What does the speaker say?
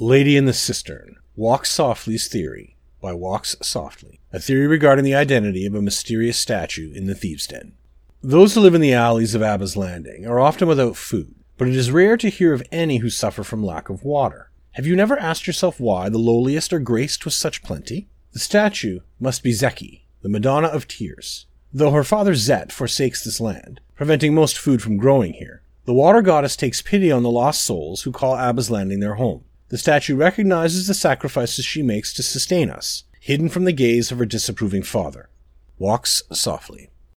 Lady in the Cistern Walk Softly's Theory by Walks Softly, a theory regarding the identity of a mysterious statue in the Thieves' Den. Those who live in the alleys of Abah's Landing are often without food, but it is rare to hear of any who suffer from lack of water. Have you never asked yourself why the lowliest are graced with such plenty? The statue must be Zeki, the Madonna of Tears. Though her father Zeht forsakes this land, preventing most food from growing here, the water goddess takes pity on the lost souls who call Abah's Landing their home. The statue recognizes the sacrifices she makes to sustain us, hidden from the gaze of her disapproving father. Walks softly.